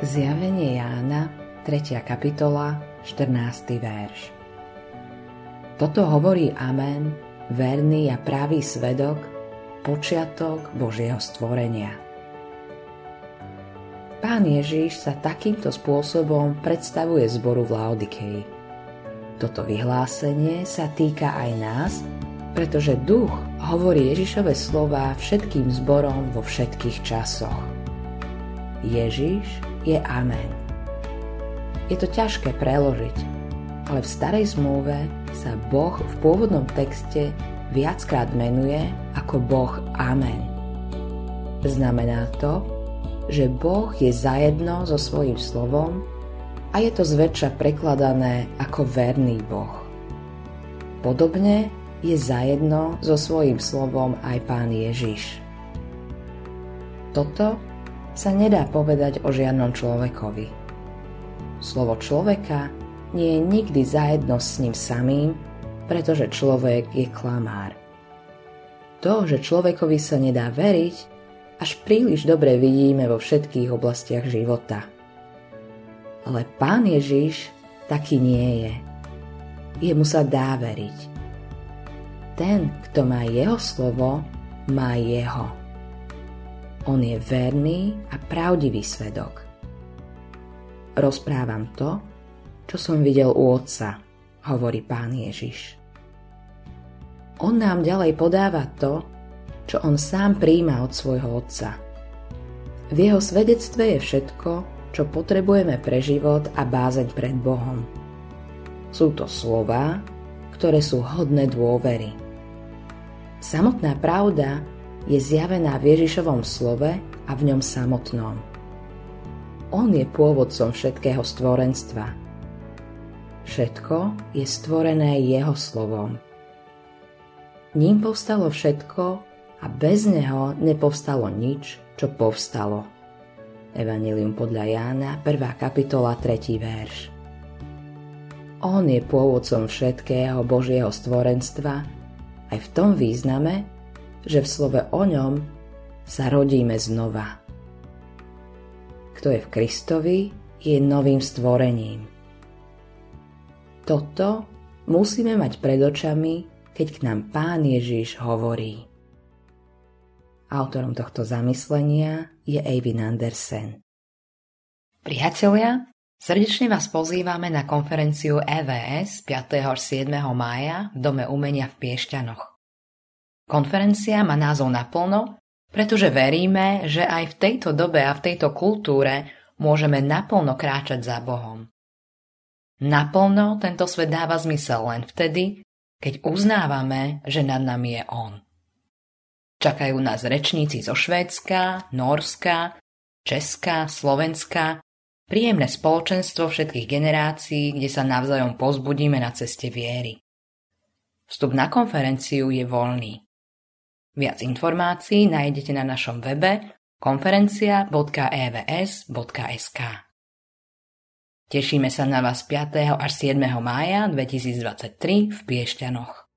Zjavenie Jána, 3. kapitola, 14. verš. Toto hovorí Amen, verný a pravý svedok, počiatok Božieho stvorenia. Pán Ježiš sa takýmto spôsobom predstavuje zboru v Laodikei. Toto vyhlásenie sa týka aj nás, pretože duch hovorí Ježišove slova všetkým zborom vo všetkých časoch. Ježiš je Amen. Je to ťažké preložiť, ale v starej zmluve sa Boh v pôvodnom texte viackrát menuje ako Boh Amen. Znamená to, že Boh je zajedno so svojím slovom a je to zväčša prekladané ako verný Boh. Podobne je zajedno so svojím slovom aj Pán Ježiš. Toto sa nedá povedať o žiadnom človekovi. Slovo človeka nie je nikdy zajedno s ním samým, pretože človek je klamár. To, že človekovi sa nedá veriť, až príliš dobre vidíme vo všetkých oblastiach života. Ale Pán Ježiš taký nie je. Jemu sa dá veriť. Ten, kto má jeho slovo, má jeho. On je verný a pravdivý svedok. Rozprávam to, čo som videl u Otca, hovorí pán Ježiš. On nám ďalej podáva to, čo on sám príjma od svojho Otca. V jeho svedectve je všetko, čo potrebujeme pre život a bázeň pred Bohom. Sú to slová, ktoré sú hodné dôvery. Samotná pravda je zjavená v Ježišovom slove a v ňom samotnom. On je pôvodcom všetkého stvorenstva. Všetko je stvorené jeho slovom. Ním povstalo všetko a bez neho nepovstalo nič, čo povstalo. Evangelium podľa Jána, 1. kapitola, 3. verš. On je pôvodcom všetkého Božieho stvorenstva aj v tom význame, že v slove o ňom sa rodíme znova. Kto je v Kristovi, je novým stvorením. Toto musíme mať pred očami, keď k nám Pán Ježiš hovorí. Autorom tohto zamyslenia je Eivin Andersen. Priatelia, srdečne vás pozývame na konferenciu EVS 5. až 7. mája v Dome umenia v Piešťanoch. Konferencia má názov naplno, pretože veríme, že aj v tejto dobe a v tejto kultúre môžeme naplno kráčať za Bohom. Naplno tento svet dáva zmysel len vtedy, keď uznávame, že nad nami je On. Čakajú nás rečníci zo Švédska, Norska, Česka, Slovenska, príjemné spoločenstvo všetkých generácií, kde sa navzájom pozbudíme na ceste viery. Vstup na konferenciu je voľný. Viac informácií nájdete na našom webe konferencia.evs.sk. Tešíme sa na vás 5. až 7. mája 2023 v Piešťanoch.